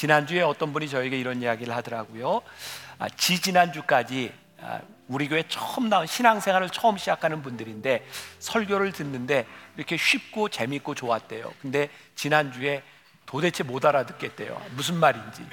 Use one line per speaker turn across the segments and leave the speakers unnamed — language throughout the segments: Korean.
지난주에 어떤 분이 저에게 이런 이야기를 하더라고요. 아, 지지난주까지 아, 우리 교회 처음 나온 신앙생활을 처음 시작하는 분들인데 설교를 듣는데 이렇게 쉽고 재밌고 좋았대요. 근데 지난주에 도대체 못 알아듣겠대요. 무슨 말인지.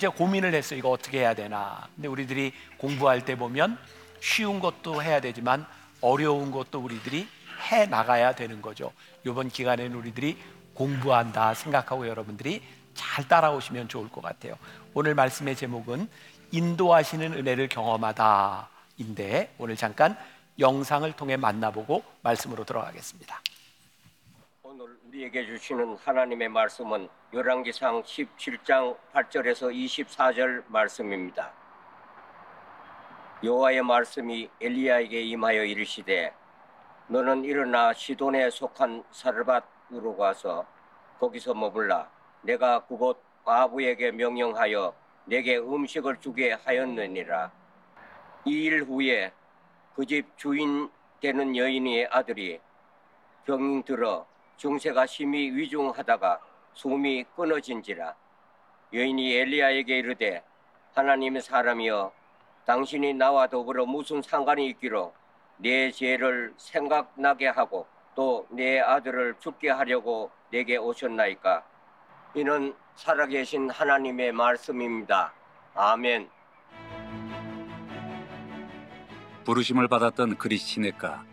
제가 고민을 했어요. 이거 어떻게 해야 되나. 근데 우리들이 공부할 때 보면 쉬운 것도 해야 되지만 어려운 것도 우리들이 해 나가야 되는 거죠. 이번 기간에는 우리들이 공부한다 생각하고 여러분들이 잘 따라오시면 좋을 것 같아요. 오늘 말씀의 제목은 인도하시는 은혜를 경험하다인데 오늘 잠깐 영상을 통해 만나보고 말씀으로 들어가겠습니다.
오늘 우리에게 주시는 하나님의 말씀은 열왕기상 17장 8절에서 24절 말씀입니다. 여호와의 말씀이 엘리야에게 임하여 이르시되 너는 일어나 시돈에 속한 사르밧으로 가서 거기서 머물라 내가 그곳 과부에게 명령하여 내게 음식을 주게 하였느니라. 이 일 후에 그 집 주인 되는 여인의 아들이 병 들어 증세가 심히 위중하다가 숨이 끊어진지라. 여인이 엘리야에게 이르되 하나님의 사람이여 당신이 나와 더불어 무슨 상관이 있기로 내 죄를 생각나게 하고 또 내 아들을 죽게 하려고 내게 오셨나이까 이는 살아계신 하나님의 말씀입니다. 아멘.
부르심을 받았던 그리스치네가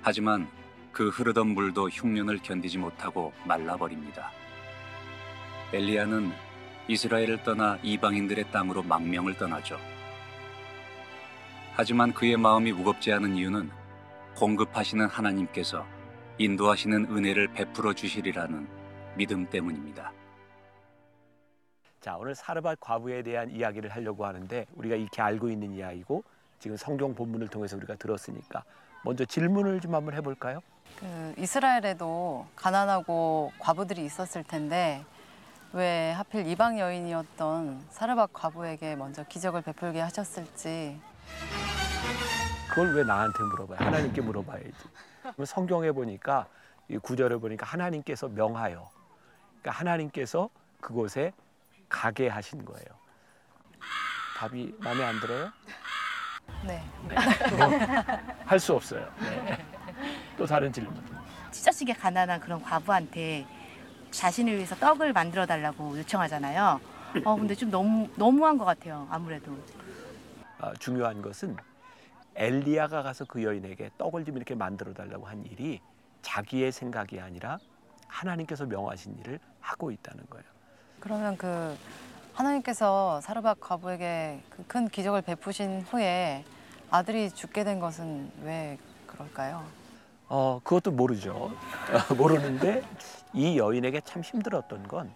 하지만 그 흐르던 물도 흉년을 견디지 못하고 말라버립니다. 엘리야는 이스라엘을 떠나 이방인들의 땅으로 망명을 떠나죠. 하지만 그의 마음이 무겁지 않은 이유는 공급하시는 하나님께서 인도하시는 은혜를 베풀어 주시리라는 믿음 때문입니다.
자, 오늘 사르밧 과부에 대한 이야기를 하려고 하는데 우리가 익히 알고 있는 이야기고 지금 성경 본문을 통해서 우리가 들었으니까 먼저 질문을 좀 한번 해볼까요?
그 이스라엘에도 가난하고 과부들이 있었을 텐데 왜 하필 이방 여인이었던 사르밧 과부에게 먼저 기적을 베풀게 하셨을지
그걸 왜 나한테 물어봐요? 하나님께 물어봐야지. 성경에 보니까 이 구절에 보니까 하나님께서 명하여, 그러니까 하나님께서 그곳에 가게 하신 거예요. 답이 마음에 안 들어요?
네.
할 수 없어요. 네. 또 다른 질문.
찢어지게 가난한 그런 과부한테 자신을 위해서 떡을 만들어 달라고 요청하잖아요. 어 근데 좀 너무 너무한 것 같아요. 아무래도
아, 중요한 것은 엘리야가 가서 그 여인에게 떡을 좀 이렇게 만들어 달라고 한 일이 자기의 생각이 아니라 하나님께서 명하신 일을 하고 있다는 거예요.
그러면 그 하나님께서 사르밧 과부에게 그 큰 기적을 베푸신 후에 아들이 죽게 된 것은 왜 그럴까요?
어, 그것도 모르죠. 어, 모르는데 이 여인에게 참 힘들었던 건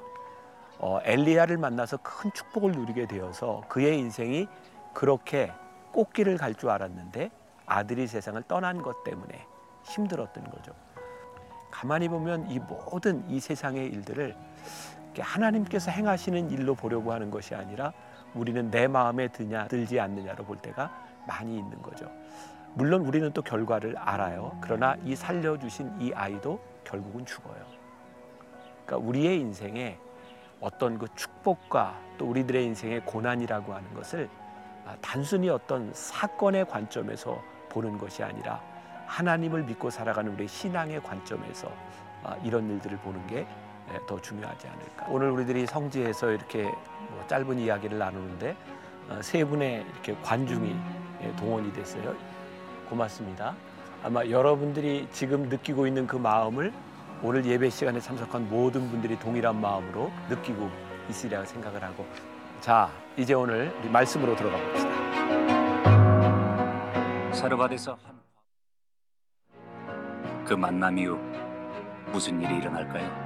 어, 엘리야를 만나서 큰 축복을 누리게 되어서 그의 인생이 그렇게 꽃길을 갈 줄 알았는데 아들이 세상을 떠난 것 때문에 힘들었던 거죠. 가만히 보면 이 모든 이 세상의 일들을 하나님께서 행하시는 일로 보려고 하는 것이 아니라 우리는 내 마음에 드냐 들지 않느냐로 볼 때가 많이 있는 거죠. 물론 우리는 또 결과를 알아요. 그러나 이 살려주신 이 아이도 결국은 죽어요. 그러니까 우리의 인생에 어떤 그 축복과 또 우리들의 인생의 고난이라고 하는 것을 아, 단순히 어떤 사건의 관점에서 보는 것이 아니라 하나님을 믿고 살아가는 우리의 신앙의 관점에서 아, 이런 일들을 보는 게 더 중요하지 않을까. 오늘 우리들이 성지에서 이렇게 뭐 짧은 이야기를 나누는데 어, 세 분의 이렇게 관중이 예, 동원이 됐어요. 고맙습니다. 아마 여러분들이 지금 느끼고 있는 그 마음을 오늘 예배 시간에 참석한 모든 분들이 동일한 마음으로 느끼고 있으리라 생각을 하고 자 이제 오늘 우리 말씀으로 들어가 봅시다.
사르밧에서 그 만남 이후 무슨 일이 일어날까요?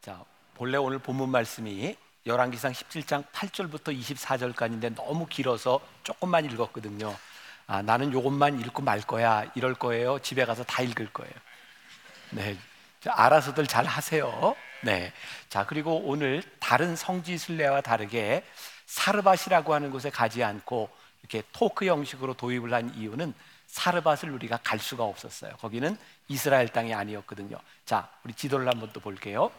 자 본래 오늘 본문 말씀이 열왕기상 17장 8절부터 24절까지인데 너무 길어서 조금만 읽었거든요. 아, 나는 요것만 읽고 말 거야. 이럴 거예요. 집에 가서 다 읽을 거예요. 네. 알아서들 잘 하세요. 네. 자, 그리고 오늘 다른 성지 순례와 다르게 사르밧이라고 하는 곳에 가지 않고 이렇게 토크 형식으로 도입을 한 이유는 사르밧을 우리가 갈 수가 없었어요. 거기는 이스라엘 땅이 아니었거든요. 자, 우리 지도를 한번 또 볼게요.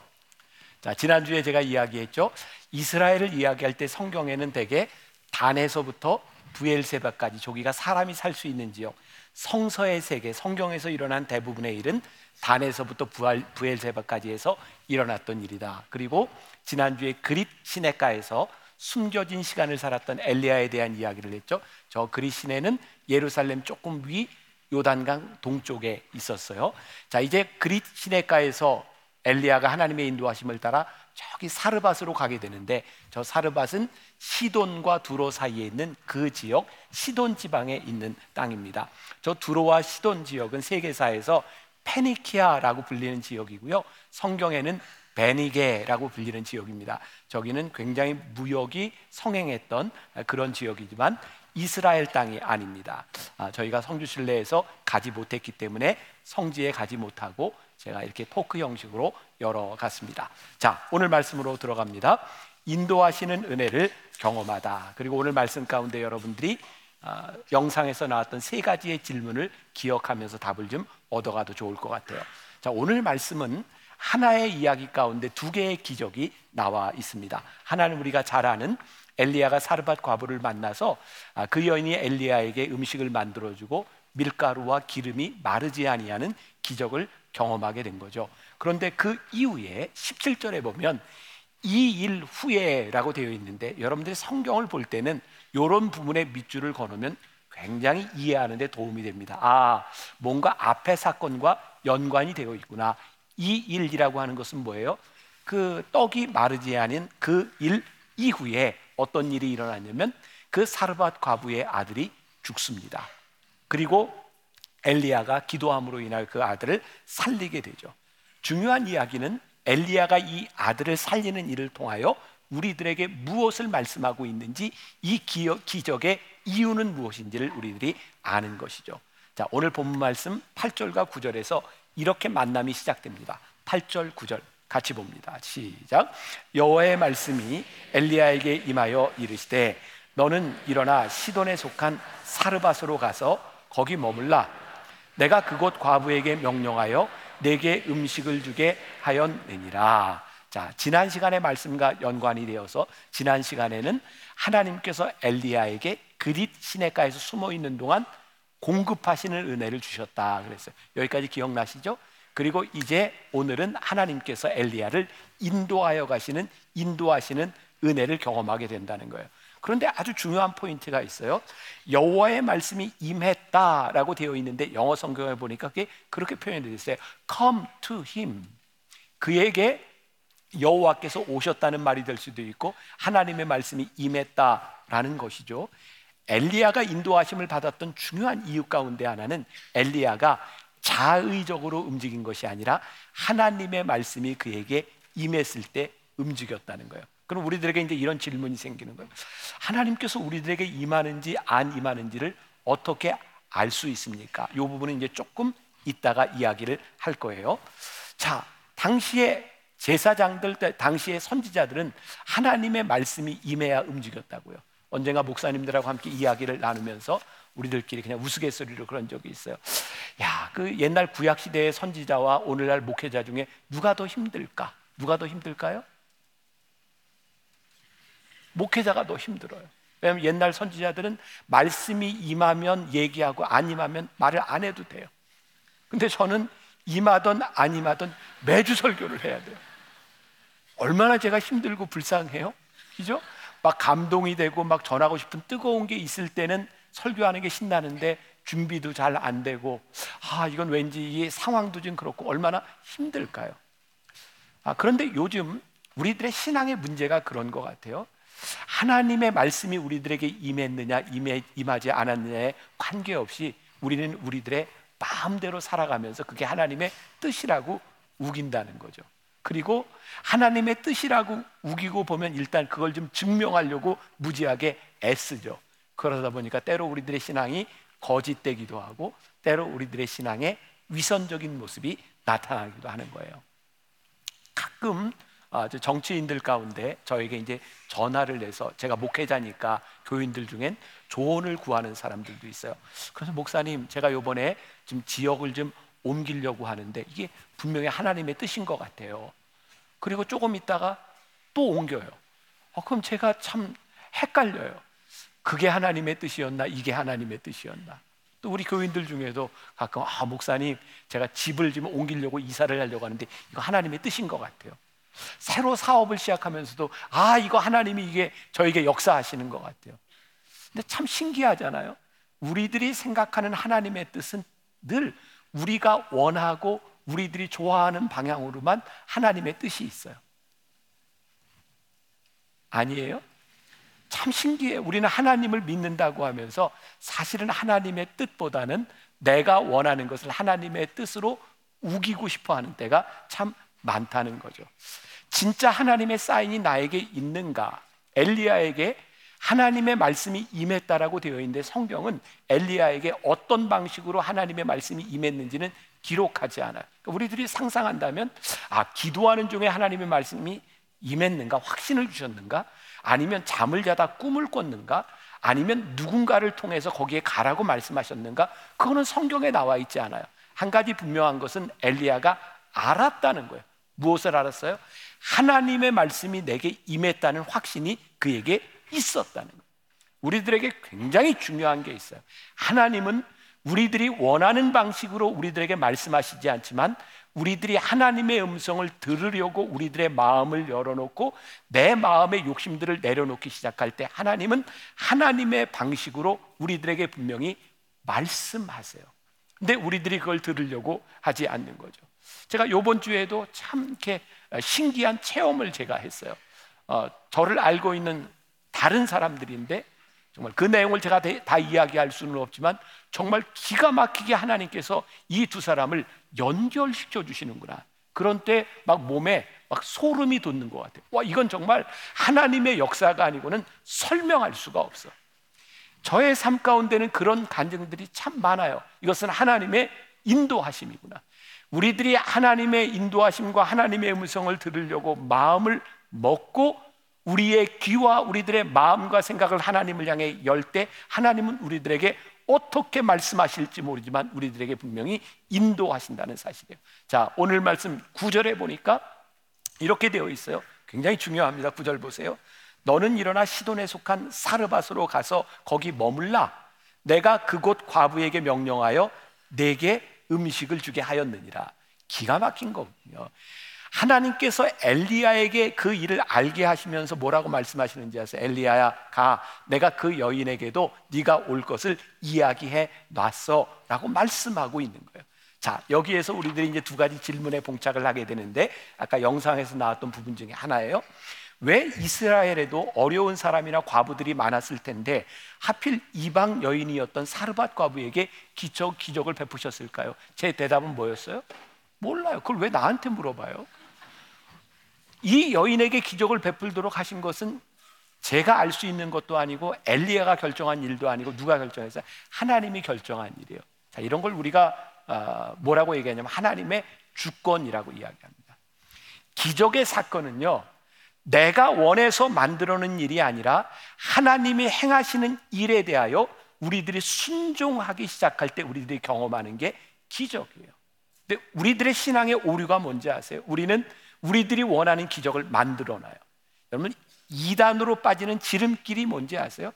자, 지난주에 제가 이야기했죠. 이스라엘을 이야기할 때 성경에는 대개 단에서부터 부엘세바까지 저기가 사람이 살 수 있는 지역, 성서의 세계, 성경에서 일어난 대부분의 일은 단에서부터 부엘세바까지 해서 일어났던 일이다. 그리고 지난주에 그릿 시내가에서 숨겨진 시간을 살았던 엘리야에 대한 이야기를 했죠. 저 그릿 시내는 예루살렘 조금 위 요단강 동쪽에 있었어요. 자, 이제 그릿 시내가에서 엘리야가 하나님의 인도하심을 따라 저기 사르밧으로 가게 되는데 저 사르밧은 시돈과 두로 사이에 있는 그 지역 시돈 지방에 있는 땅입니다. 저 두로와 시돈 지역은 세계사에서 페니키아라고 불리는 지역이고요. 성경에는 베니게라고 불리는 지역입니다. 저기는 굉장히 무역이 성행했던 그런 지역이지만 이스라엘 땅이 아닙니다. 아, 저희가 성주 실내에서 가지 못했기 때문에 성지에 가지 못하고 제가 이렇게 토크 형식으로 열어갔습니다. 자, 오늘 말씀으로 들어갑니다. 인도하시는 은혜를 경험하다. 그리고 오늘 말씀 가운데 여러분들이 아, 영상에서 나왔던 세 가지의 질문을 기억하면서 답을 좀 얻어가도 좋을 것 같아요. 자, 오늘 말씀은 하나의 이야기 가운데 두 개의 기적이 나와 있습니다. 하나는 우리가 잘 아는 엘리야가 사르밧 과부를 만나서 아, 그 여인이 엘리야에게 음식을 만들어 주고 밀가루와 기름이 마르지 아니하는 기적을 경험하게 된 거죠. 그런데 그 이후에 17절에 보면 이 일 후에라고 되어 있는데 여러분들이 성경을 볼 때는 이런 부분에 밑줄을 거놓으면 굉장히 이해하는 데 도움이 됩니다. 아, 뭔가 앞의 사건과 연관이 되어 있구나. 이 일이라고 하는 것은 뭐예요? 그 떡이 마르지 않은 그일 이후에 어떤 일이 일어났냐면 그 사르밧 과부의 아들이 죽습니다. 그리고 엘리야가 기도함으로 인할 그 아들을 살리게 되죠. 중요한 이야기는 엘리야가 이 아들을 살리는 일을 통하여 우리들에게 무엇을 말씀하고 있는지 이 기적의 이유는 무엇인지를 우리들이 아는 것이죠. 자, 오늘 본문 말씀 8절과 9절에서 이렇게 만남이 시작됩니다. 8절, 9절 같이 봅니다. 시작. 여호와의 말씀이 엘리야에게 임하여 이르시되 너는 일어나 시돈에 속한 사르밧으로 가서 거기 머물라. 내가 그곳 과부에게 명령하여 내게 음식을 주게 하였느니라. 자, 지난 시간의 말씀과 연관이 되어서 지난 시간에는 하나님께서 엘리야에게 그릿 시내가에서 숨어 있는 동안 공급하시는 은혜를 주셨다 그랬어요. 여기까지 기억나시죠? 그리고 이제 오늘은 하나님께서 엘리야를 인도하여 가시는 인도하시는 은혜를 경험하게 된다는 거예요. 그런데 아주 중요한 포인트가 있어요. 여호와의 말씀이 임했다라고 되어 있는데 영어 성경에 보니까 그게 그렇게 표현되어 있어요. Come to him. 그에게 여호와께서 오셨다는 말이 될 수도 있고 하나님의 말씀이 임했다라는 것이죠. 엘리야가 인도하심을 받았던 중요한 이유 가운데 하나는 엘리야가 자의적으로 움직인 것이 아니라 하나님의 말씀이 그에게 임했을 때 움직였다는 거예요. 그럼 우리들에게 이제 이런 질문이 생기는 거예요. 하나님께서 우리들에게 임하는지 안 임하는지를 어떻게 알 수 있습니까? 이 부분은 이제 조금 이따가 이야기를 할 거예요. 자, 당시에 제사장들, 당시의 선지자들은 하나님의 말씀이 임해야 움직였다고요. 언젠가 목사님들하고 함께 이야기를 나누면서 우리들끼리 그냥 우스갯소리로 그런 적이 있어요. 야, 그 옛날 구약 시대의 선지자와 오늘날 목회자 중에 누가 더 힘들까? 누가 더 힘들까요? 목회자가 더 힘들어요. 왜냐하면 옛날 선지자들은 말씀이 임하면 얘기하고 안 임하면 말을 안 해도 돼요. 근데 저는 임하던 안 임하던 매주 설교를 해야 돼요. 얼마나 제가 힘들고 불쌍해요? 그죠? 막 감동이 되고 막 전하고 싶은 뜨거운 게 있을 때는 설교하는 게 신나는데 준비도 잘 안 되고 아 이건 왠지 이 상황도 좀 그렇고 얼마나 힘들까요? 아 그런데 요즘 우리들의 신앙의 문제가 그런 것 같아요. 하나님의 말씀이 우리들에게 임했느냐 임해, 임하지 않았느냐에 관계없이 우리는 우리들의 마음대로 살아가면서 그게 하나님의 뜻이라고 우긴다는 거죠. 그리고 하나님의 뜻이라고 우기고 보면 일단 그걸 좀 증명하려고 무지하게 애쓰죠. 그러다 보니까 때로 우리들의 신앙이 거짓되기도 하고 때로 우리들의 신앙에 위선적인 모습이 나타나기도 하는 거예요. 가끔 아, 정치인들 가운데 저에게 이제 전화를 내서 제가 목회자니까 교인들 중엔 조언을 구하는 사람들도 있어요. 그래서 목사님, 제가 요번에 지금 지역을 좀 옮기려고 하는데 이게 분명히 하나님의 뜻인 것 같아요. 그리고 조금 있다가 또 옮겨요. 어, 그럼 제가 참 헷갈려요. 그게 하나님의 뜻이었나? 이게 하나님의 뜻이었나? 또 우리 교인들 중에도 가끔 아 목사님 제가 집을 지금 옮기려고 이사를 하려고 하는데 이거 하나님의 뜻인 것 같아요. 새로 사업을 시작하면서도 아 이거 하나님이 이게 저에게 역사하시는 것 같아요. 근데 참 신기하잖아요. 우리들이 생각하는 하나님의 뜻은 늘 우리가 원하고 우리들이 좋아하는 방향으로만 하나님의 뜻이 있어요. 아니에요? 참 신기해요. 우리는 하나님을 믿는다고 하면서 사실은 하나님의 뜻보다는 내가 원하는 것을 하나님의 뜻으로 우기고 싶어 하는 때가 참 많다는 거죠. 진짜 하나님의 사인이 나에게 있는가? 엘리야에게 하나님의 말씀이 임했다라고 되어 있는데 성경은 엘리야에게 어떤 방식으로 하나님의 말씀이 임했는지는 기록하지 않아요. 그러니까 우리들이 상상한다면 아 기도하는 중에 하나님의 말씀이 임했는가 확신을 주셨는가 아니면 잠을 자다 꿈을 꿨는가 아니면 누군가를 통해서 거기에 가라고 말씀하셨는가 그거는 성경에 나와 있지 않아요. 한 가지 분명한 것은 엘리야가 알았다는 거예요. 무엇을 알았어요? 하나님의 말씀이 내게 임했다는 확신이 그에게 있었다는 거예요. 우리들에게 굉장히 중요한 게 있어요. 하나님은 우리들이 원하는 방식으로 우리들에게 말씀하시지 않지만 우리들이 하나님의 음성을 들으려고 우리들의 마음을 열어놓고 내 마음의 욕심들을 내려놓기 시작할 때 하나님은 하나님의 방식으로 우리들에게 분명히 말씀하세요. 근데 우리들이 그걸 들으려고 하지 않는 거죠. 제가 요번 주에도 참 이렇게 신기한 체험을 제가 했어요. 어, 저를 알고 있는 다른 사람들인데 정말 그 내용을 제가 다 이야기할 수는 없지만 정말 기가 막히게 하나님께서 이 두 사람을 연결시켜 주시는구나. 그런 때 막 몸에 막 소름이 돋는 것 같아요. 와, 이건 정말 하나님의 역사가 아니고는 설명할 수가 없어. 저의 삶 가운데는 그런 간증들이 참 많아요. 이것은 하나님의 인도하심이구나. 우리들이 하나님의 인도하심과 하나님의 음성을 들으려고 마음을 먹고 우리의 귀와 우리들의 마음과 생각을 하나님을 향해 열 때 하나님은 우리들에게 어떻게 말씀하실지 모르지만 우리들에게 분명히 인도하신다는 사실이에요. 자, 오늘 말씀 9절에 보니까 이렇게 되어 있어요. 굉장히 중요합니다. 9절 보세요. 너는 일어나 시돈에 속한 사르밧으로 가서 거기 머물라. 내가 그곳 과부에게 명령하여 내게 음식을 주게 하였느니라. 기가 막힌 거군요. 하나님께서 엘리야에게 그 일을 알게 하시면서 뭐라고 말씀하시는지 아세요? 엘리야야 가 내가 그 여인에게도 네가 올 것을 이야기해 놨어라고 말씀하고 있는 거예요. 자, 여기에서 우리들이 이제 두 가지 질문에 봉착을 하게 되는데 아까 영상에서 나왔던 부분 중에 하나예요. 왜 이스라엘에도 어려운 사람이나 과부들이 많았을 텐데 하필 이방 여인이었던 사르밧 과부에게 기적 기적을 베푸셨을까요? 제 대답은 뭐였어요? 몰라요. 그걸 왜 나한테 물어봐요? 이 여인에게 기적을 베풀도록 하신 것은 제가 알 수 있는 것도 아니고 엘리야가 결정한 일도 아니고 누가 결정했어요? 하나님이 결정한 일이에요. 자, 이런 걸 우리가 어, 뭐라고 얘기하냐면 하나님의 주권이라고 이야기합니다. 기적의 사건은요. 내가 원해서 만들어낸 일이 아니라 하나님이 행하시는 일에 대하여 우리들이 순종하기 시작할 때 우리들이 경험하는 게 기적이에요. 근데 우리들의 신앙의 오류가 뭔지 아세요? 우리는 우리들이 원하는 기적을 만들어 놔요. 여러분, 이단으로 빠지는 지름길이 뭔지 아세요?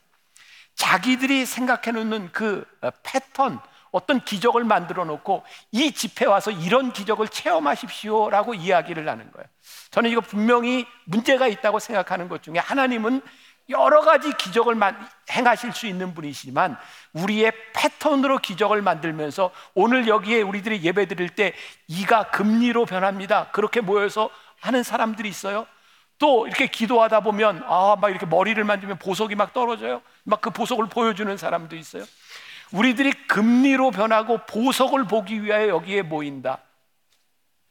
자기들이 생각해 놓는 그 어, 패턴, 어떤 기적을 만들어 놓고 이 집회 와서 이런 기적을 체험하십시오 라고 이야기를 하는 거예요. 저는 이거 분명히 문제가 있다고 생각하는 것 중에 하나님은 여러 가지 기적을 행하실 수 있는 분이시지만 우리의 패턴으로 기적을 만들면서 오늘 여기에 우리들이 예배 드릴 때 이가 금리로 변합니다. 그렇게 모여서 하는 사람들이 있어요. 또 이렇게 기도하다 보면 아 막 이렇게 머리를 만지면 보석이 막 떨어져요. 막 그 보석을 보여주는 사람도 있어요. 우리들이 금리로 변하고 보석을 보기 위하여 여기에 모인다.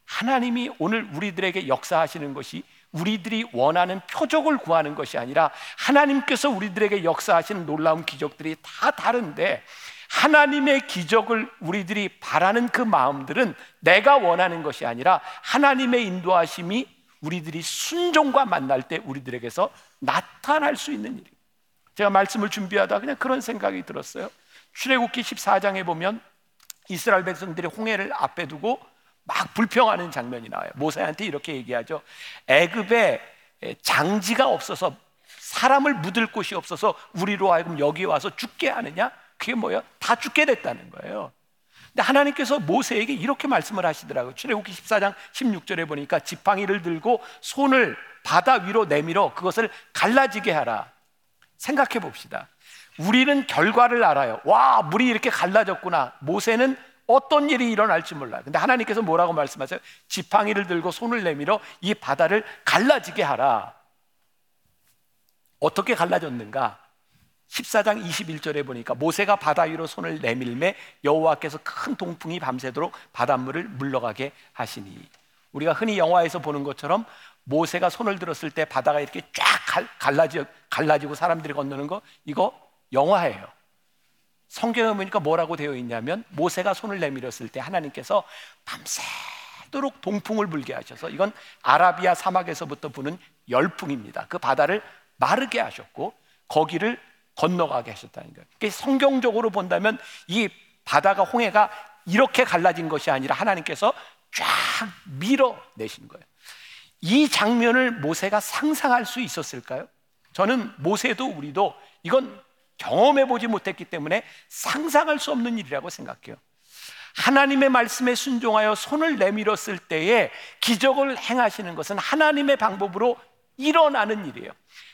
하나님이 오늘 우리들에게 역사하시는 것이 우리들이 원하는 표적을 구하는 것이 아니라 하나님께서 우리들에게 역사하시는 놀라운 기적들이 다 다른데 하나님의 기적을 우리들이 바라는 그 마음들은 내가 원하는 것이 아니라 하나님의 인도하심이 우리들이 순종과 만날 때 우리들에게서 나타날 수 있는 일이에요. 제가 말씀을 준비하다 그냥 그런 생각이 들었어요. 출애굽기 14장에 보면 이스라엘 백성들이 홍해를 앞에 두고 막 불평하는 장면이 나와요. 모세한테 이렇게 얘기하죠. 애굽에 장지가 없어서 사람을 묻을 곳이 없어서 우리로 하여금 여기 와서 죽게 하느냐? 그게 뭐예요? 다 죽게 됐다는 거예요. 근데 하나님께서 모세에게 이렇게 말씀을 하시더라고요. 출애굽기 14장 16절에 보니까 지팡이를 들고 손을 바다 위로 내밀어 그것을 갈라지게 하라. 생각해 봅시다. 우리는 결과를 알아요. 와, 물이 이렇게 갈라졌구나. 모세는 어떤 일이 일어날지 몰라요. 근데 하나님께서 뭐라고 말씀하세요? 지팡이를 들고 손을 내밀어 이 바다를 갈라지게 하라. 어떻게 갈라졌는가? 14장 21절에 보니까 모세가 바다 위로 손을 내밀매 여호와께서 큰 동풍이 밤새도록 바닷물을 물러가게 하시니 우리가 흔히 영화에서 보는 것처럼 모세가 손을 들었을 때 바다가 이렇게 쫙 갈라지, 갈라지고 사람들이 건너는 거 이거 영화예요. 성경에 보니까 뭐라고 되어 있냐면 모세가 손을 내밀었을 때 하나님께서 밤새도록 동풍을 불게 하셔서 이건 아라비아 사막에서부터 부는 열풍입니다. 그 바다를 마르게 하셨고 거기를 건너가게 하셨다는 거예요. 그러니까 성경적으로 본다면 이 바다가 홍해가 이렇게 갈라진 것이 아니라 하나님께서 쫙 밀어내신 거예요. 이 장면을 모세가 상상할 수 있었을까요? 저는 모세도 우리도 이건 경험해 보지 못했기 때문에 상상할 수 없는 일이라고 생각해요. 하나님의 말씀에 순종하여 손을 내밀었을 때에 기적을 행하시는 것은 하나님의 방법으로 일어나는 일이에요.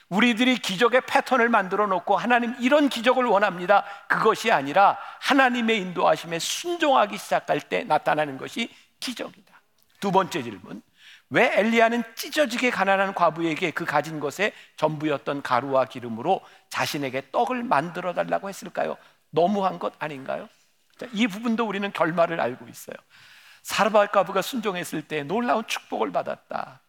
우리들이 기적의 패턴을 만들어 놓고 하나님 이런 기적을 원합니다. 그것이 아니라 하나님의 인도하심에 순종하기 시작할 때 나타나는 것이 기적이다. 두 번째 질문. 왜 엘리야는 찢어지게 가난한 과부에게 그 가진 것에 전부였던 가루와 기름으로 자신에게 떡을 만들어 달라고 했을까요? 너무한 것 아닌가요? 이 부분도 우리는 결말을 알고 있어요. 사르밧 과부가 순종했을 때 놀라운 축복을 받았다.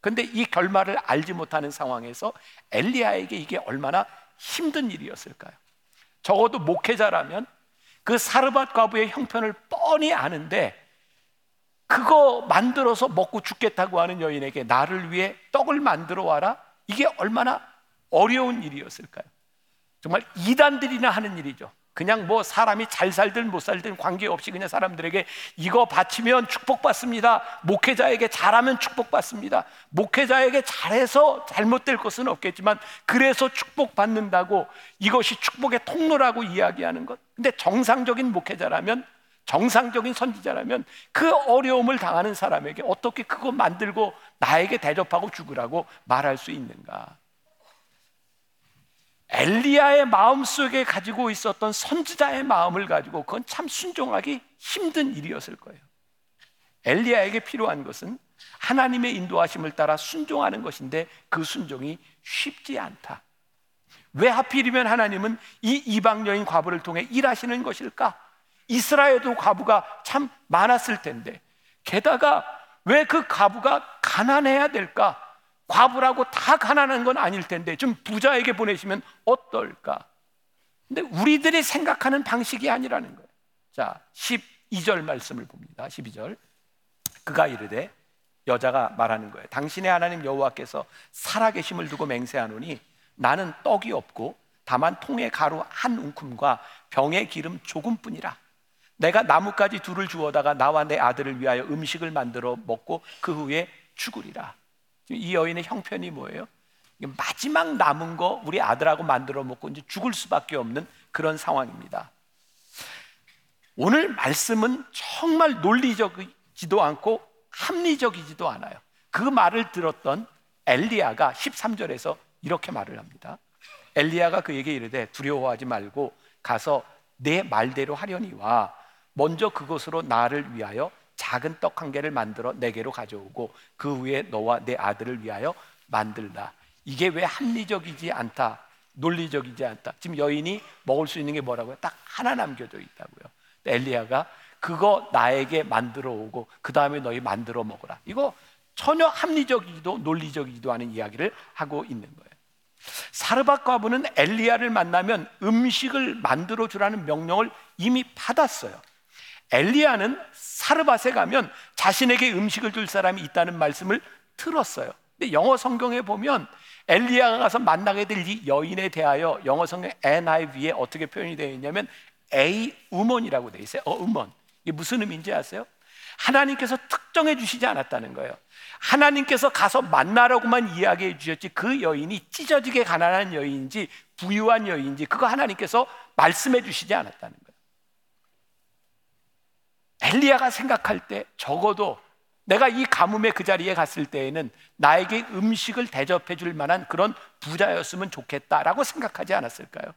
근데 이 결말을 알지 못하는 상황에서 엘리야에게 이게 얼마나 힘든 일이었을까요? 적어도 목회자라면 그 사르밧 과부의 형편을 뻔히 아는데 그거 만들어서 먹고 죽겠다고 하는 여인에게 나를 위해 떡을 만들어 와라? 이게 얼마나 어려운 일이었을까요? 정말 이단들이나 하는 일이죠. 그냥 뭐 사람이 잘 살든 못 살든 관계없이 그냥 사람들에게 이거 바치면 축복받습니다. 목회자에게 잘하면 축복받습니다. 목회자에게 잘해서 잘못될 것은 없겠지만 그래서 축복받는다고 이것이 축복의 통로라고 이야기하는 것. 근데 정상적인 목회자라면 정상적인 선지자라면 그 어려움을 당하는 사람에게 어떻게 그거 만들고 나에게 대접하고 죽으라고 말할 수 있는가? 엘리야의 마음속에 가지고 있었던 선지자의 마음을 가지고 그건 참 순종하기 힘든 일이었을 거예요. 엘리야에게 필요한 것은 하나님의 인도하심을 따라 순종하는 것인데 그 순종이 쉽지 않다. 왜 하필이면 하나님은 이 이방 여인 과부를 통해 일하시는 것일까? 이스라엘도 과부가 참 많았을 텐데 게다가 왜 그 과부가 가난해야 될까? 과부라고 다 가난한 건 아닐 텐데 좀 부자에게 보내시면 어떨까? 근데 우리들이 생각하는 방식이 아니라는 거예요. 자, 12절 말씀을 봅니다. 12절. 그가 이르되 여자가 말하는 거예요. 당신의 하나님 여호와께서 살아계심을 두고 맹세하노니 나는 떡이 없고 다만 통에 가루 한 움큼과 병에 기름 조금뿐이라. 내가 나뭇가지 둘을 주어다가 나와 내 아들을 위하여 음식을 만들어 먹고 그 후에 죽으리라. 이 여인의 형편이 뭐예요? 마지막 남은 거 우리 아들하고 만들어 먹고 이제 죽을 수밖에 없는 그런 상황입니다. 오늘 말씀은 정말 논리적이지도 않고 합리적이지도 않아요. 그 말을 들었던 엘리야가 13절에서 이렇게 말을 합니다. 엘리야가 그에게 이르되 두려워하지 말고 가서 내 말대로 하려니와 먼저 그것으로 나를 위하여 작은 떡 한 개를 만들어 내게로 가져오고 그 후에 너와 내 아들을 위하여 만들다. 이게 왜 합리적이지 않다, 논리적이지 않다. 지금 여인이 먹을 수 있는 게 뭐라고요? 딱 하나 남겨져 있다고요. 엘리야가 그거 나에게 만들어 오고 그 다음에 너희 만들어 먹어라. 이거 전혀 합리적이기도 논리적이기도 않은 이야기를 하고 있는 거예요. 사르밧 과부는 엘리야를 만나면 음식을 만들어 주라는 명령을 이미 받았어요. 엘리야는 사르밧에 가면 자신에게 음식을 줄 사람이 있다는 말씀을 들었어요. 근데 영어 성경에 보면 엘리야가 가서 만나게 될 이 여인에 대하여 영어 성경 NIV에 어떻게 표현이 되어 있냐면 A 우먼이라고 돼 있어요. 어 우먼. 이게 무슨 의미인지 아세요? 하나님께서 특정해 주시지 않았다는 거예요. 하나님께서 가서 만나라고만 이야기해 주셨지 그 여인이 찢어지게 가난한 여인인지 부유한 여인인지 그거 하나님께서 말씀해 주시지 않았다는 거예요. 엘리야가 생각할 때 적어도 내가 이 가뭄의 그 자리에 갔을 때에는 나에게 음식을 대접해 줄 만한 그런 부자였으면 좋겠다라고 생각하지 않았을까요?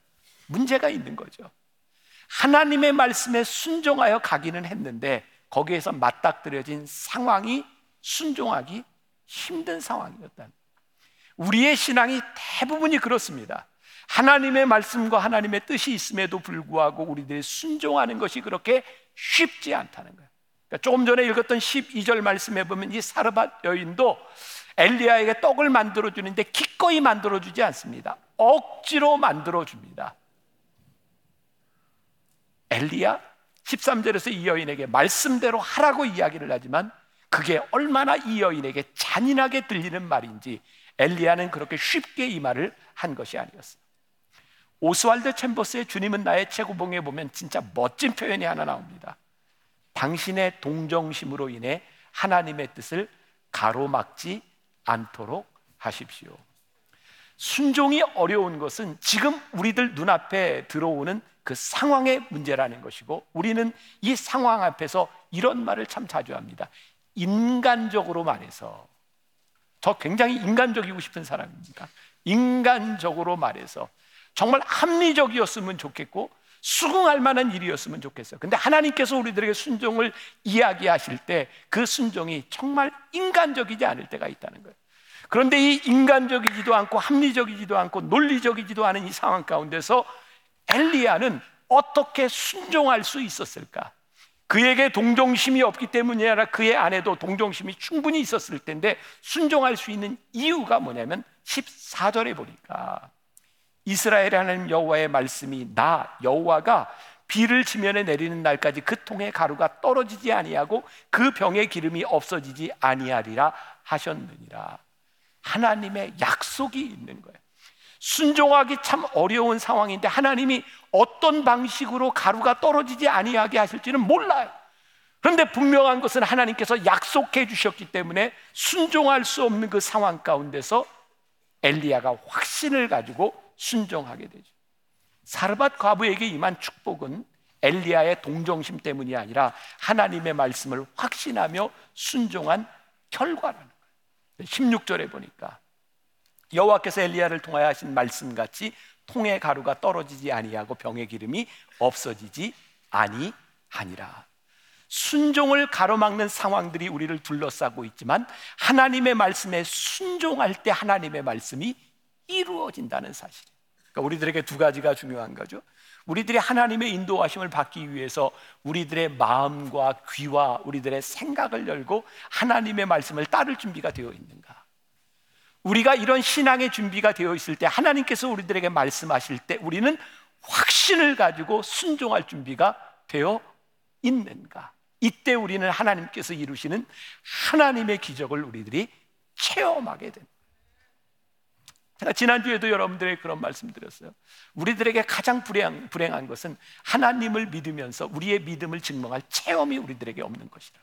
문제가 있는 거죠. 하나님의 말씀에 순종하여 가기는 했는데 거기에서 맞닥뜨려진 상황이 순종하기 힘든 상황이었다. 우리의 신앙이 대부분이 그렇습니다. 하나님의 말씀과 하나님의 뜻이 있음에도 불구하고 우리들이 순종하는 것이 그렇게 쉽지 않다는 거예요. 그러니까 조금 전에 읽었던 12절 말씀에 보면 이 사르밧 여인도 엘리야에게 떡을 만들어 주는데 기꺼이 만들어 주지 않습니다. 억지로 만들어 줍니다. 엘리야 13절에서 이 여인에게 말씀대로 하라고 이야기를 하지만 그게 얼마나 이 여인에게 잔인하게 들리는 말인지 엘리야는 그렇게 쉽게 이 말을 한 것이 아니었어요. 오스왈드 챔버스의 주님은 나의 최고봉에 보면 진짜 멋진 표현이 하나 나옵니다. 당신의 동정심으로 인해 하나님의 뜻을 가로막지 않도록 하십시오. 순종이 어려운 것은 지금 우리들 눈앞에 들어오는 그 상황의 문제라는 것이고 우리는 이 상황 앞에서 이런 말을 참 자주 합니다. 인간적으로 말해서 저 굉장히 인간적이고 싶은 사람입니다. 인간적으로 말해서 정말 합리적이었으면 좋겠고 수긍할 만한 일이었으면 좋겠어요. 근데 하나님께서 우리들에게 순종을 이야기하실 때 그 순종이 정말 인간적이지 않을 때가 있다는 거예요. 그런데 이 인간적이지도 않고 합리적이지도 않고 논리적이지도 않은 이 상황 가운데서 엘리야는 어떻게 순종할 수 있었을까? 그에게 동정심이 없기 때문이 아니라 그의 아내도 동정심이 충분히 있었을 텐데 순종할 수 있는 이유가 뭐냐면 14절에 보니까 이스라엘 하나님 여호와의 말씀이 나 여호와가 비를 지면에 내리는 날까지 그 통에 가루가 떨어지지 아니하고 그 병의 기름이 없어지지 아니하리라 하셨느니라. 하나님의 약속이 있는 거예요. 순종하기 참 어려운 상황인데 하나님이 어떤 방식으로 가루가 떨어지지 아니하게 하실지는 몰라요. 그런데 분명한 것은 하나님께서 약속해 주셨기 때문에 순종할 수 없는 그 상황 가운데서 엘리야가 확신을 가지고 순종하게 되죠. 사르밧 과부에게 임한 축복은 엘리야의 동정심 때문이 아니라 하나님의 말씀을 확신하며 순종한 결과라는 거예요. 16절에 보니까 여호와께서 엘리야를 통하여 하신 말씀 같이 통의 가루가 떨어지지 아니하고 병의 기름이 없어지지 아니하니라. 순종을 가로막는 상황들이 우리를 둘러싸고 있지만 하나님의 말씀에 순종할 때 하나님의 말씀이 이루어진다는 사실. 그러니까 우리들에게 두 가지가 중요한 거죠. 우리들이 하나님의 인도하심을 받기 위해서 우리들의 마음과 귀와 우리들의 생각을 열고 하나님의 말씀을 따를 준비가 되어 있는가? 우리가 이런 신앙의 준비가 되어 있을 때 하나님께서 우리들에게 말씀하실 때 우리는 확신을 가지고 순종할 준비가 되어 있는가? 이때 우리는 하나님께서 이루시는 하나님의 기적을 우리들이 체험하게 됩니다. 지난주에도 여러분들에게 그런 말씀 드렸어요. 우리들에게 가장 불행, 불행한 것은 하나님을 믿으면서 우리의 믿음을 증명할 체험이 우리들에게 없는 것이다.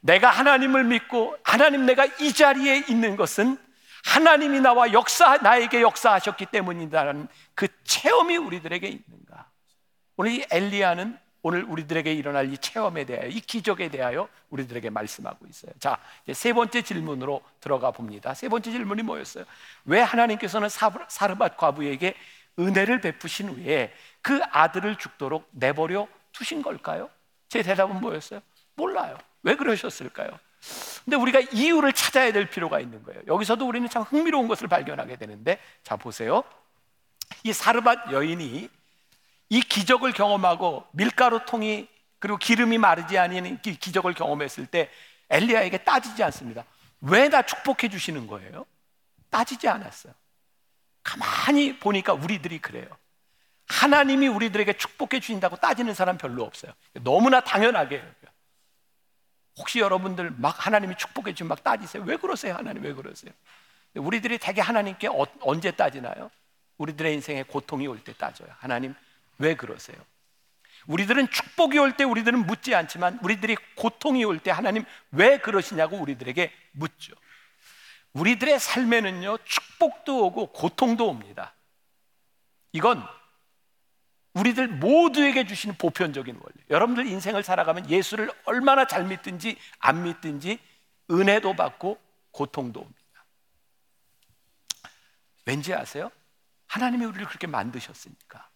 내가 하나님을 믿고 하나님 내가 이 자리에 있는 것은 하나님이 나와 역사 나에게 역사하셨기 때문이다라는 그 체험이 우리들에게 있는가? 오늘 이 엘리야는 오늘 우리들에게 일어날 이 체험에 대하여 이 기적에 대하여 우리들에게 말씀하고 있어요. 자, 이제 세 번째 질문으로 들어가 봅니다. 세 번째 질문이 뭐였어요? 왜 하나님께서는 사르밧 과부에게 은혜를 베푸신 후에 그 아들을 죽도록 내버려 두신 걸까요? 제 대답은 뭐였어요? 몰라요. 왜 그러셨을까요? 근데 우리가 이유를 찾아야 될 필요가 있는 거예요. 여기서도 우리는 참 흥미로운 것을 발견하게 되는데, 자, 보세요. 이 사르밧 여인이 이 기적을 경험하고 밀가루 통이 그리고 기름이 마르지 아니는 기적을 경험했을 때 엘리야에게 따지지 않습니다. 왜 나 축복해 주시는 거예요? 따지지 않았어요. 가만히 보니까 우리들이 그래요. 하나님이 우리들에게 축복해 주신다고 따지는 사람 별로 없어요. 너무나 당연하게 혹시 여러분들 막 하나님이 축복해 주면 막 따지세요. 왜 그러세요? 하나님 왜 그러세요? 우리들이 대개 하나님께 어, 언제 따지나요? 우리들의 인생에 고통이 올 때 따져요. 하나님 왜 그러세요? 우리들은 축복이 올 때 우리들은 묻지 않지만 우리들이 고통이 올 때 하나님 왜 그러시냐고 우리들에게 묻죠. 우리들의 삶에는요, 축복도 오고 고통도 옵니다. 이건 우리들 모두에게 주시는 보편적인 원리. 여러분들 인생을 살아가면 예수를 얼마나 잘 믿든지 안 믿든지 은혜도 받고 고통도 옵니다. 왠지 아세요? 하나님이 우리를 그렇게 만드셨으니까.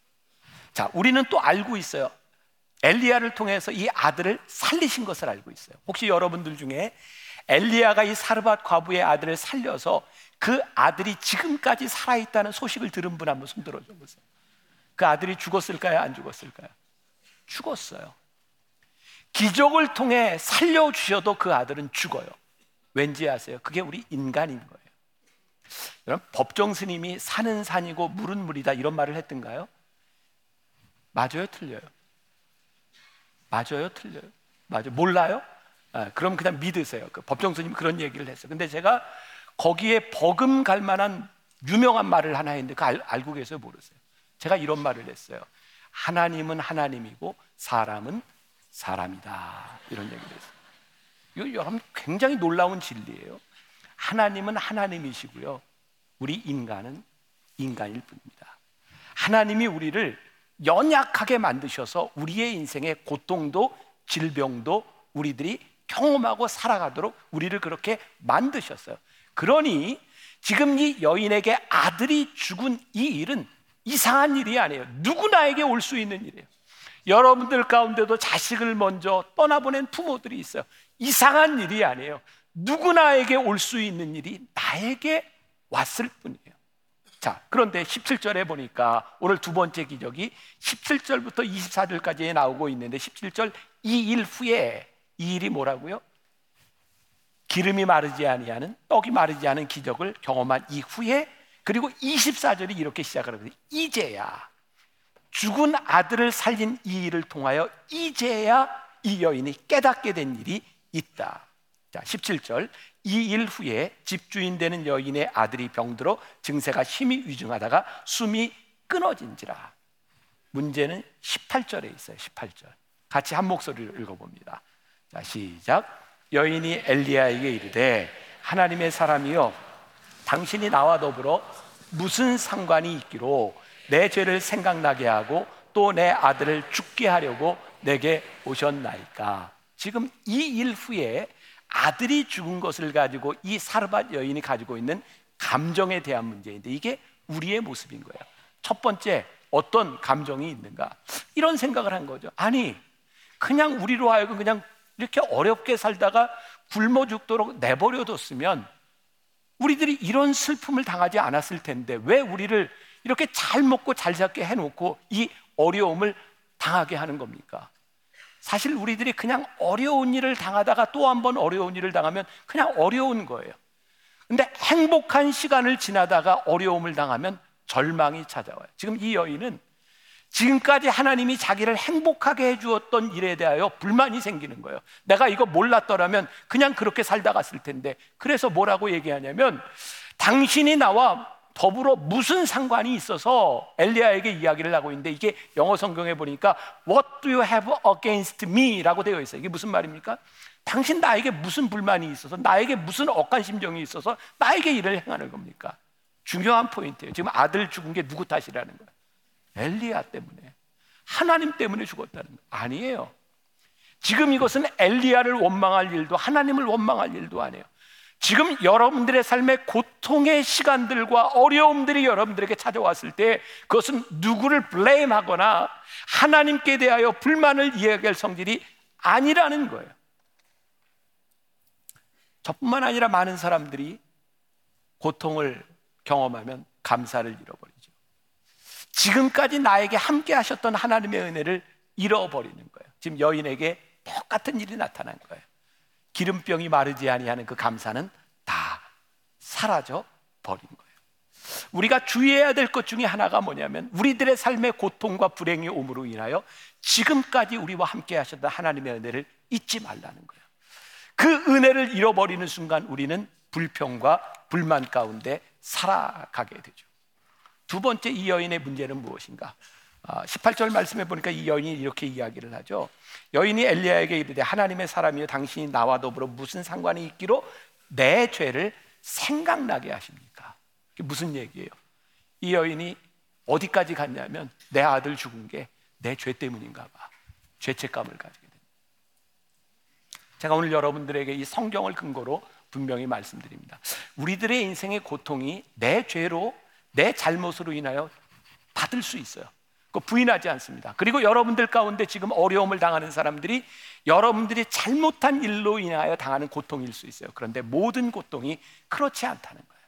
자, 우리는 또 알고 있어요. 엘리야를 통해서 이 아들을 살리신 것을 알고 있어요. 혹시 여러분들 중에 엘리야가 이 사르밧 과부의 아들을 살려서 그 아들이 지금까지 살아 있다는 소식을 들은 분 한번 손 들어 줘 보세요. 그 아들이 죽었을까요? 안 죽었을까요? 죽었어요. 기적을 통해 살려 주셔도 그 아들은 죽어요. 왠지 아세요? 그게 우리 인간인 거예요. 여러분, 법정 스님이 산은 산이고 물은 물이다 이런 말을 했던가요? 맞아요, 틀려요? 맞아요, 틀려요? 맞아요, 몰라요? 아, 그럼 그냥 믿으세요. 그 법정 스님이 그런 얘기를 했어요. 근데 제가 거기에 버금갈 만한 유명한 말을 하나 했는데 그 알, 알고 계세요, 모르세요? 제가 이런 말을 했어요. 하나님은 하나님이고 사람은 사람이다. 이런 얘기를 했어요. 이거 여러분 굉장히 놀라운 진리예요. 하나님은 하나님이시고요. 우리 인간은 인간일 뿐입니다. 하나님이 우리를 연약하게 만드셔서 우리의 인생의 고통도 질병도 우리들이 경험하고 살아가도록 우리를 그렇게 만드셨어요. 그러니 지금 이 여인에게 아들이 죽은 이 일은 이상한 일이 아니에요. 누구나에게 올 수 있는 일이에요. 여러분들 가운데도 자식을 먼저 떠나보낸 부모들이 있어요. 이상한 일이 아니에요. 누구나에게 올 수 있는 일이 나에게 왔을 뿐이에요. 자, 그런데 17절에 보니까 오늘 두 번째 기적이 17절부터 24절까지 나오고 있는데 17절 이 일 후에 이 일이 뭐라고요? 기름이 마르지 아니하는 떡이 마르지 않은 기적을 경험한 이후에 그리고 24절이 이렇게 시작하거든요. 이제야 죽은 아들을 살린 이 일을 통하여 이제야 이 여인이 깨닫게 된 일이 있다. 자, 17절. 이 일 후에 집주인 되는 여인의 아들이 병들어 증세가 심히 위중하다가 숨이 끊어진지라. 문제는 18절에 있어요. 18절. 같이 한 목소리로 읽어봅니다. 자, 시작. 여인이 엘리야에게 이르되 하나님의 사람이여 당신이 나와 더불어 무슨 상관이 있기로 내 죄를 생각나게 하고 또 내 아들을 죽게 하려고 내게 오셨나이까. 지금 이 일 후에 아들이 죽은 것을 가지고 이 사르밧 여인이 가지고 있는 감정에 대한 문제인데 이게 우리의 모습인 거예요. 첫 번째 어떤 감정이 있는가? 이런 생각을 한 거죠. 아니 그냥 우리로 하여금 그냥 이렇게 어렵게 살다가 굶어 죽도록 내버려뒀으면 우리들이 이런 슬픔을 당하지 않았을 텐데 왜 우리를 이렇게 잘 먹고 잘 잡게 해놓고 이 어려움을 당하게 하는 겁니까? 사실 우리들이 그냥 어려운 일을 당하다가 또 한 번 어려운 일을 당하면 그냥 어려운 거예요. 근데 행복한 시간을 지나다가 어려움을 당하면 절망이 찾아와요. 지금 이 여인은 지금까지 하나님이 자기를 행복하게 해주었던 일에 대하여 불만이 생기는 거예요. 내가 이거 몰랐더라면 그냥 그렇게 살다 갔을 텐데. 그래서 뭐라고 얘기하냐면 당신이 나와 더불어 무슨 상관이 있어서 엘리야에게 이야기를 하고 있는데 이게 영어 성경에 보니까 What do you have against me? 라고 되어 있어요. 이게 무슨 말입니까? 당신 나에게 무슨 불만이 있어서 나에게 무슨 억한 심정이 있어서 나에게 일을 행하는 겁니까? 중요한 포인트예요. 지금 아들 죽은 게 누구 탓이라는 거예요. 엘리야 때문에 하나님 때문에 죽었다는 거 아니에요. 지금 이것은 엘리야를 원망할 일도 하나님을 원망할 일도 아니에요. 지금 여러분들의 삶의 고통의 시간들과 어려움들이 여러분들에게 찾아왔을 때 그것은 누구를 블레임하거나 하나님께 대하여 불만을 이야기할 성질이 아니라는 거예요. 저뿐만 아니라 많은 사람들이 고통을 경험하면 감사를 잃어버리죠. 지금까지 나에게 함께 하셨던 하나님의 은혜를 잃어버리는 거예요. 지금 여인에게 똑같은 일이 나타난 거예요. 기름병이 마르지 아니하는 그 감사는 다 사라져 버린 거예요. 우리가 주의해야 될 것 중에 하나가 뭐냐면 우리들의 삶의 고통과 불행이 옴으로 인하여 지금까지 우리와 함께 하셨던 하나님의 은혜를 잊지 말라는 거예요. 그 은혜를 잃어버리는 순간 우리는 불평과 불만 가운데 살아가게 되죠. 두 번째 이 여인의 문제는 무엇인가? 아, 18절 말씀해 보니까 이 여인이 이렇게 이야기를 하죠. 여인이 엘리야에게 이르되 하나님의 사람이여 당신이 나와 더불어 무슨 상관이 있기로 내 죄를 생각나게 하십니까? 이게 무슨 얘기예요? 이 여인이 어디까지 갔냐면 내 아들 죽은 게 내 죄 때문인가 봐. 죄책감을 가지게 됩니다. 제가 오늘 여러분들에게 이 성경을 근거로 분명히 말씀드립니다. 우리들의 인생의 고통이 내 죄로 내 잘못으로 인하여 받을 수 있어요. 그 부인하지 않습니다. 그리고 여러분들 가운데 지금 어려움을 당하는 사람들이 여러분들이 잘못한 일로 인하여 당하는 고통일 수 있어요. 그런데 모든 고통이 그렇지 않다는 거예요.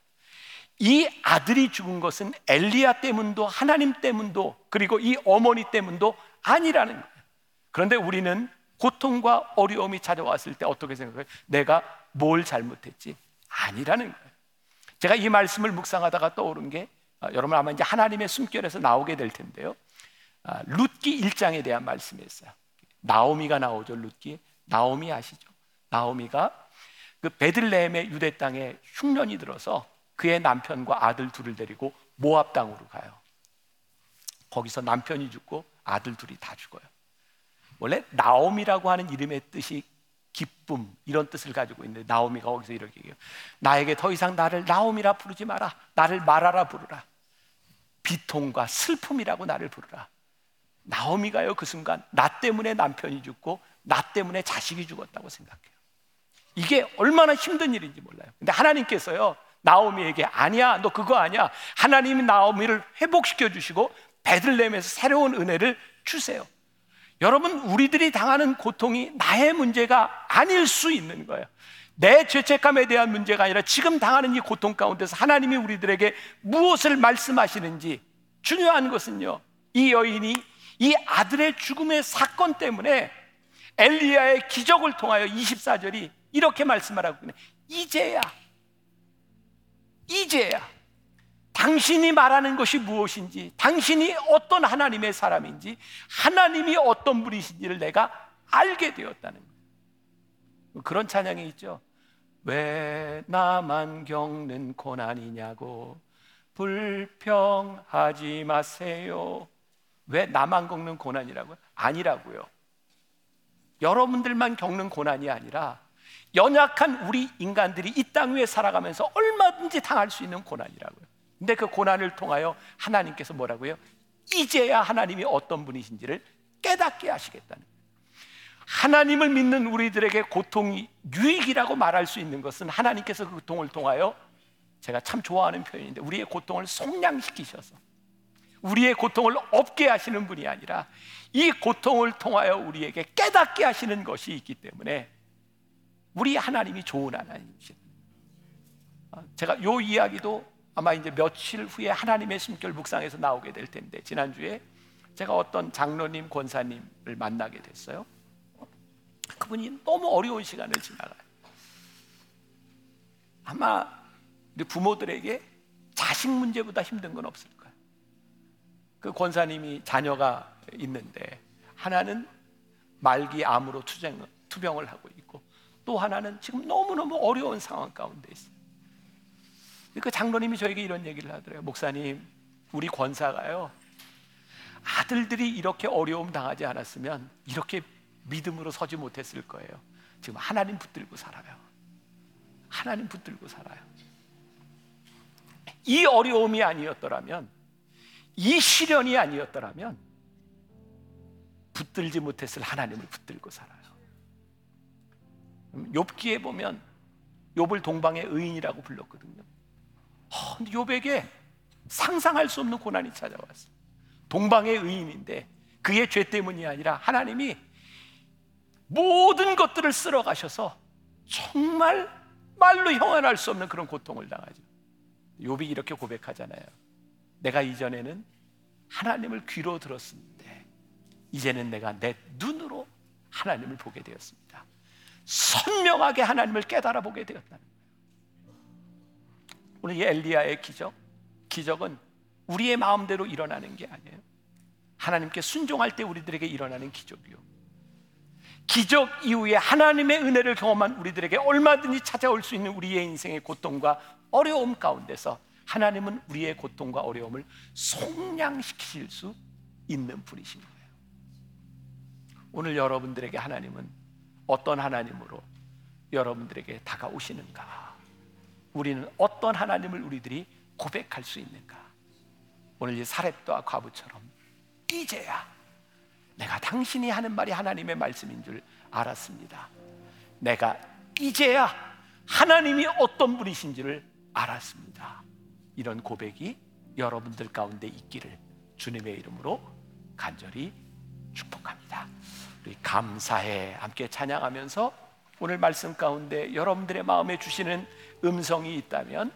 이 아들이 죽은 것은 엘리야 때문도 하나님 때문도 그리고 이 어머니 때문도 아니라는 거예요. 그런데 우리는 고통과 어려움이 찾아왔을 때 어떻게 생각해요? 내가 뭘 잘못했지? 아니라는 거예요. 제가 이 말씀을 묵상하다가 떠오른 게 아, 여러분 아마 이제 하나님의 숨결에서 나오게 될 텐데요. 아, 룻기 1장에 대한 말씀이었어요. 나오미가 나오죠, 룻기. 나오미 아시죠? 나오미가 그 베들레헴의 유대 땅에 흉년이 들어서 그의 남편과 아들 둘을 데리고 모압 땅으로 가요. 거기서 남편이 죽고 아들 둘이 다 죽어요. 원래 나오미라고 하는 이름의 뜻이 기쁨 이런 뜻을 가지고 있는데 나오미가 거기서 이렇게 얘기해요. 나에게 더 이상 나를 나오미라 부르지 마라. 나를 마라라 부르라. 비통과 슬픔이라고 나를 부르라. 나오미가요 그 순간 나 때문에 남편이 죽고 나 때문에 자식이 죽었다고 생각해요. 이게 얼마나 힘든 일인지 몰라요. 근데 하나님께서요 나오미에게 아니야 너 그거 아니야. 하나님이 나오미를 회복시켜 주시고 베들레헴에서 새로운 은혜를 주세요. 여러분 우리들이 당하는 고통이 나의 문제가 아닐 수 있는 거예요. 내 죄책감에 대한 문제가 아니라 지금 당하는 이 고통 가운데서 하나님이 우리들에게 무엇을 말씀하시는지 중요한 것은요. 이 여인이 이 아들의 죽음의 사건 때문에 엘리야의 기적을 통하여 24절이 이렇게 말씀을 하고 있네. 이제야 이제야 당신이 말하는 것이 무엇인지, 당신이 어떤 하나님의 사람인지, 하나님이 어떤 분이신지를 내가 알게 되었다는 거예요. 그런 찬양이 있죠. 왜 나만 겪는 고난이냐고 불평하지 마세요. 왜 나만 겪는 고난이라고요? 아니라고요. 여러분들만 겪는 고난이 아니라 연약한 우리 인간들이 이 땅 위에 살아가면서 얼마든지 당할 수 있는 고난이라고요. 근데 그 고난을 통하여 하나님께서 뭐라고요? 이제야 하나님이 어떤 분이신지를 깨닫게 하시겠다는. 하나님을 믿는 우리들에게 고통이 유익이라고 말할 수 있는 것은 하나님께서 그 고통을 통하여 제가 참 좋아하는 표현인데 우리의 고통을 속량시키셔서 우리의 고통을 없게 하시는 분이 아니라 이 고통을 통하여 우리에게 깨닫게 하시는 것이 있기 때문에 우리 하나님이 좋은 하나님이시다. 제가 요 이야기도 아마 이제 며칠 후에 하나님의 숨결 묵상에서 나오게 될 텐데 지난주에 제가 어떤 장로님 권사님을 만나게 됐어요. 그분이 너무 어려운 시간을 지나가요. 아마 우리 부모들에게 자식 문제보다 힘든 건 없을 거예요. 그 권사님이 자녀가 있는데 하나는 말기 암으로 투쟁, 투병을 하고 있고 또 하나는 지금 너무너무 어려운 상황 가운데 있어요. 그 장로님이 저에게 이런 얘기를 하더래요. 목사님, 우리 권사가요. 아들들이 이렇게 어려움 당하지 않았으면 이렇게 믿음으로 서지 못했을 거예요. 지금 하나님 붙들고 살아요. 하나님 붙들고 살아요. 이 어려움이 아니었더라면, 이 시련이 아니었더라면, 붙들지 못했을 하나님을 붙들고 살아요. 욥기에 보면 욥을 동방의 의인이라고 불렀거든요. 어, 근데 욥에게 상상할 수 없는 고난이 찾아왔어요. 동방의 의인인데 그의 죄 때문이 아니라 하나님이 모든 것들을 쓸어 가셔서 정말 말로 형언할 수 없는 그런 고통을 당하죠. 욥이 이렇게 고백하잖아요. 내가 이전에는 하나님을 귀로 들었는데 이제는 내가 내 눈으로 하나님을 보게 되었습니다. 선명하게 하나님을 깨달아 보게 되었다는 오늘 이 엘리야의 기적, 기적은 우리의 마음대로 일어나는 게 아니에요. 하나님께 순종할 때 우리들에게 일어나는 기적이요. 기적 이후에 하나님의 은혜를 경험한 우리들에게 얼마든지 찾아올 수 있는 우리의 인생의 고통과 어려움 가운데서 하나님은 우리의 고통과 어려움을 속량시키실 수 있는 분이신 거예요. 오늘 여러분들에게 하나님은 어떤 하나님으로 여러분들에게 다가오시는가? 우리는 어떤 하나님을 우리들이 고백할 수 있는가? 오늘 이 사렙과 과부처럼 이제야 내가 당신이 하는 말이 하나님의 말씀인 줄 알았습니다. 내가 이제야 하나님이 어떤 분이신지를 알았습니다. 이런 고백이 여러분들 가운데 있기를 주님의 이름으로 간절히 축복합니다. 우리 감사해 함께 찬양하면서 오늘 말씀 가운데 여러분들의 마음에 주시는 음성이 있다면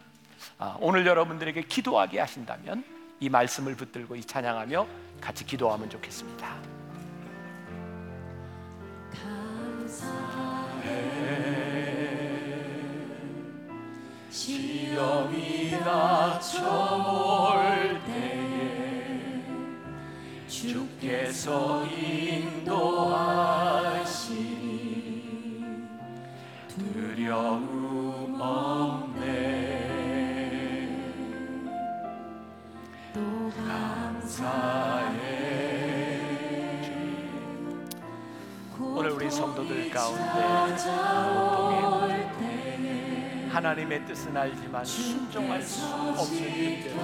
아, 오늘 여러분들에게 기도하게 하신다면 이 말씀을 붙들고 이 찬양하며 같이 기도하면 좋겠습니다. 시험이 닥쳐올 때에 주께서 인도하시니 두려움 없네. 또 감사해. 오늘 우리 성도들 가운데 고통이 하나님의 뜻은 알지만 순종할 수 없는 일들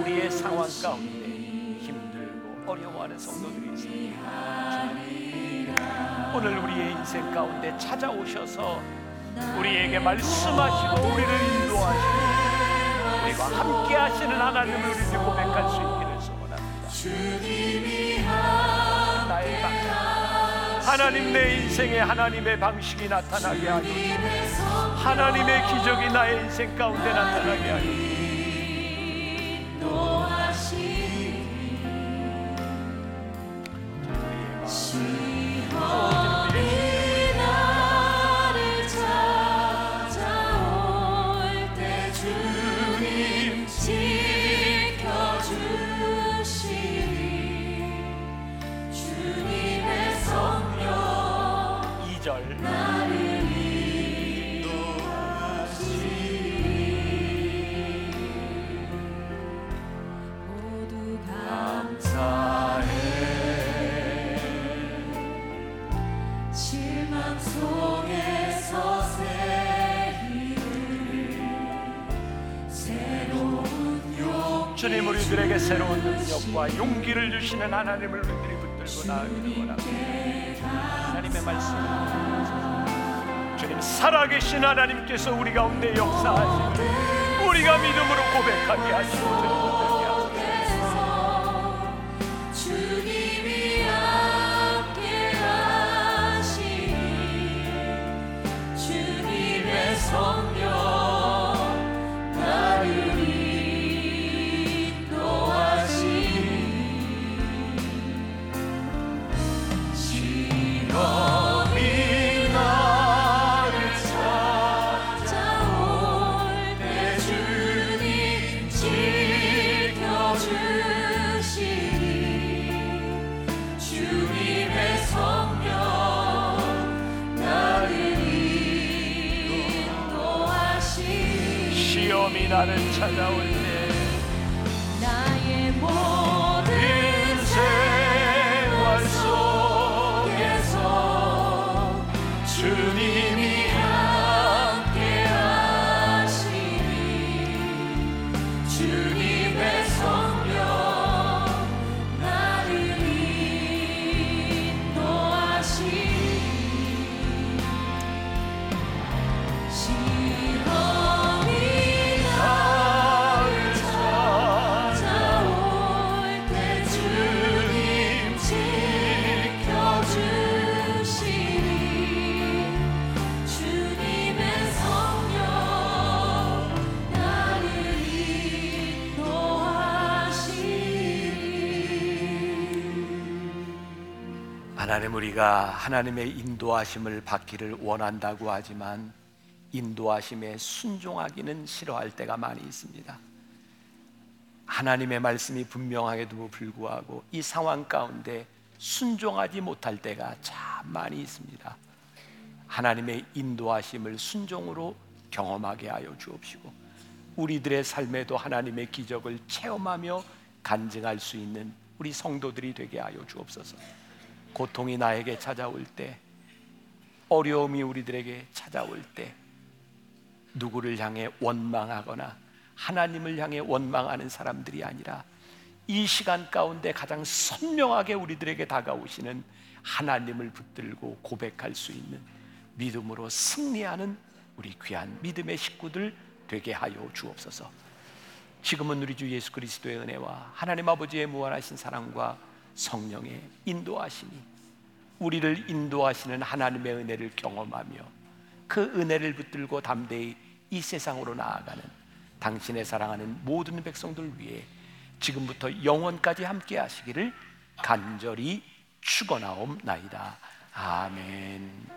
우리의 상황 가운데 힘들고 어려워하는 성도들이 있습니다. 오늘 우리의 인생 가운데 찾아오셔서 우리에게 말씀하시고 우리를 인도하시고 우리와 함께 하시는 하나님을 우리들 고백할 수 있기를 소원합니다. 나의 방식 하나님 내 인생에 하나님의 방식이 나타나게 하니 하나님의 기적이 나의 인생 가운데 나타나게 하니. 이 용기를 주시는 하나님을 우리들이 붙들고 나아가기를 원합니다. 하나님의 말씀을 주님 살아계신 하나님께서 우리 가운데 역사하시고 우리가 믿음으로 고백하게 하시고 우리가 하나님의 인도하심을 받기를 원한다고 하지만 인도하심에 순종하기는 싫어할 때가 많이 있습니다. 하나님의 말씀이 분명하게도 불구하고 이 상황 가운데 순종하지 못할 때가 참 많이 있습니다. 하나님의 인도하심을 순종으로 경험하게 하여 주옵시고 우리들의 삶에도 하나님의 기적을 체험하며 간증할 수 있는 우리 성도들이 되게 하여 주옵소서. 고통이 나에게 찾아올 때, 어려움이 우리들에게 찾아올 때, 누구를 향해 원망하거나 하나님을 향해 원망하는 사람들이 아니라 이 시간 가운데 가장 선명하게 우리들에게 다가오시는 하나님을 붙들고 고백할 수 있는 믿음으로 승리하는 우리 귀한 믿음의 식구들 되게 하여 주옵소서. 지금은 우리 주 예수 그리스도의 은혜와 하나님 아버지의 무한하신 사랑과 성령의 인도하심이 우리를 인도하시는 하나님의 은혜를 경험하며 그 은혜를 붙들고 담대히 이 세상으로 나아가는 당신의 사랑하는 모든 백성들 위해 지금부터 영원까지 함께 하시기를 간절히 축원하옵나이다. 아멘.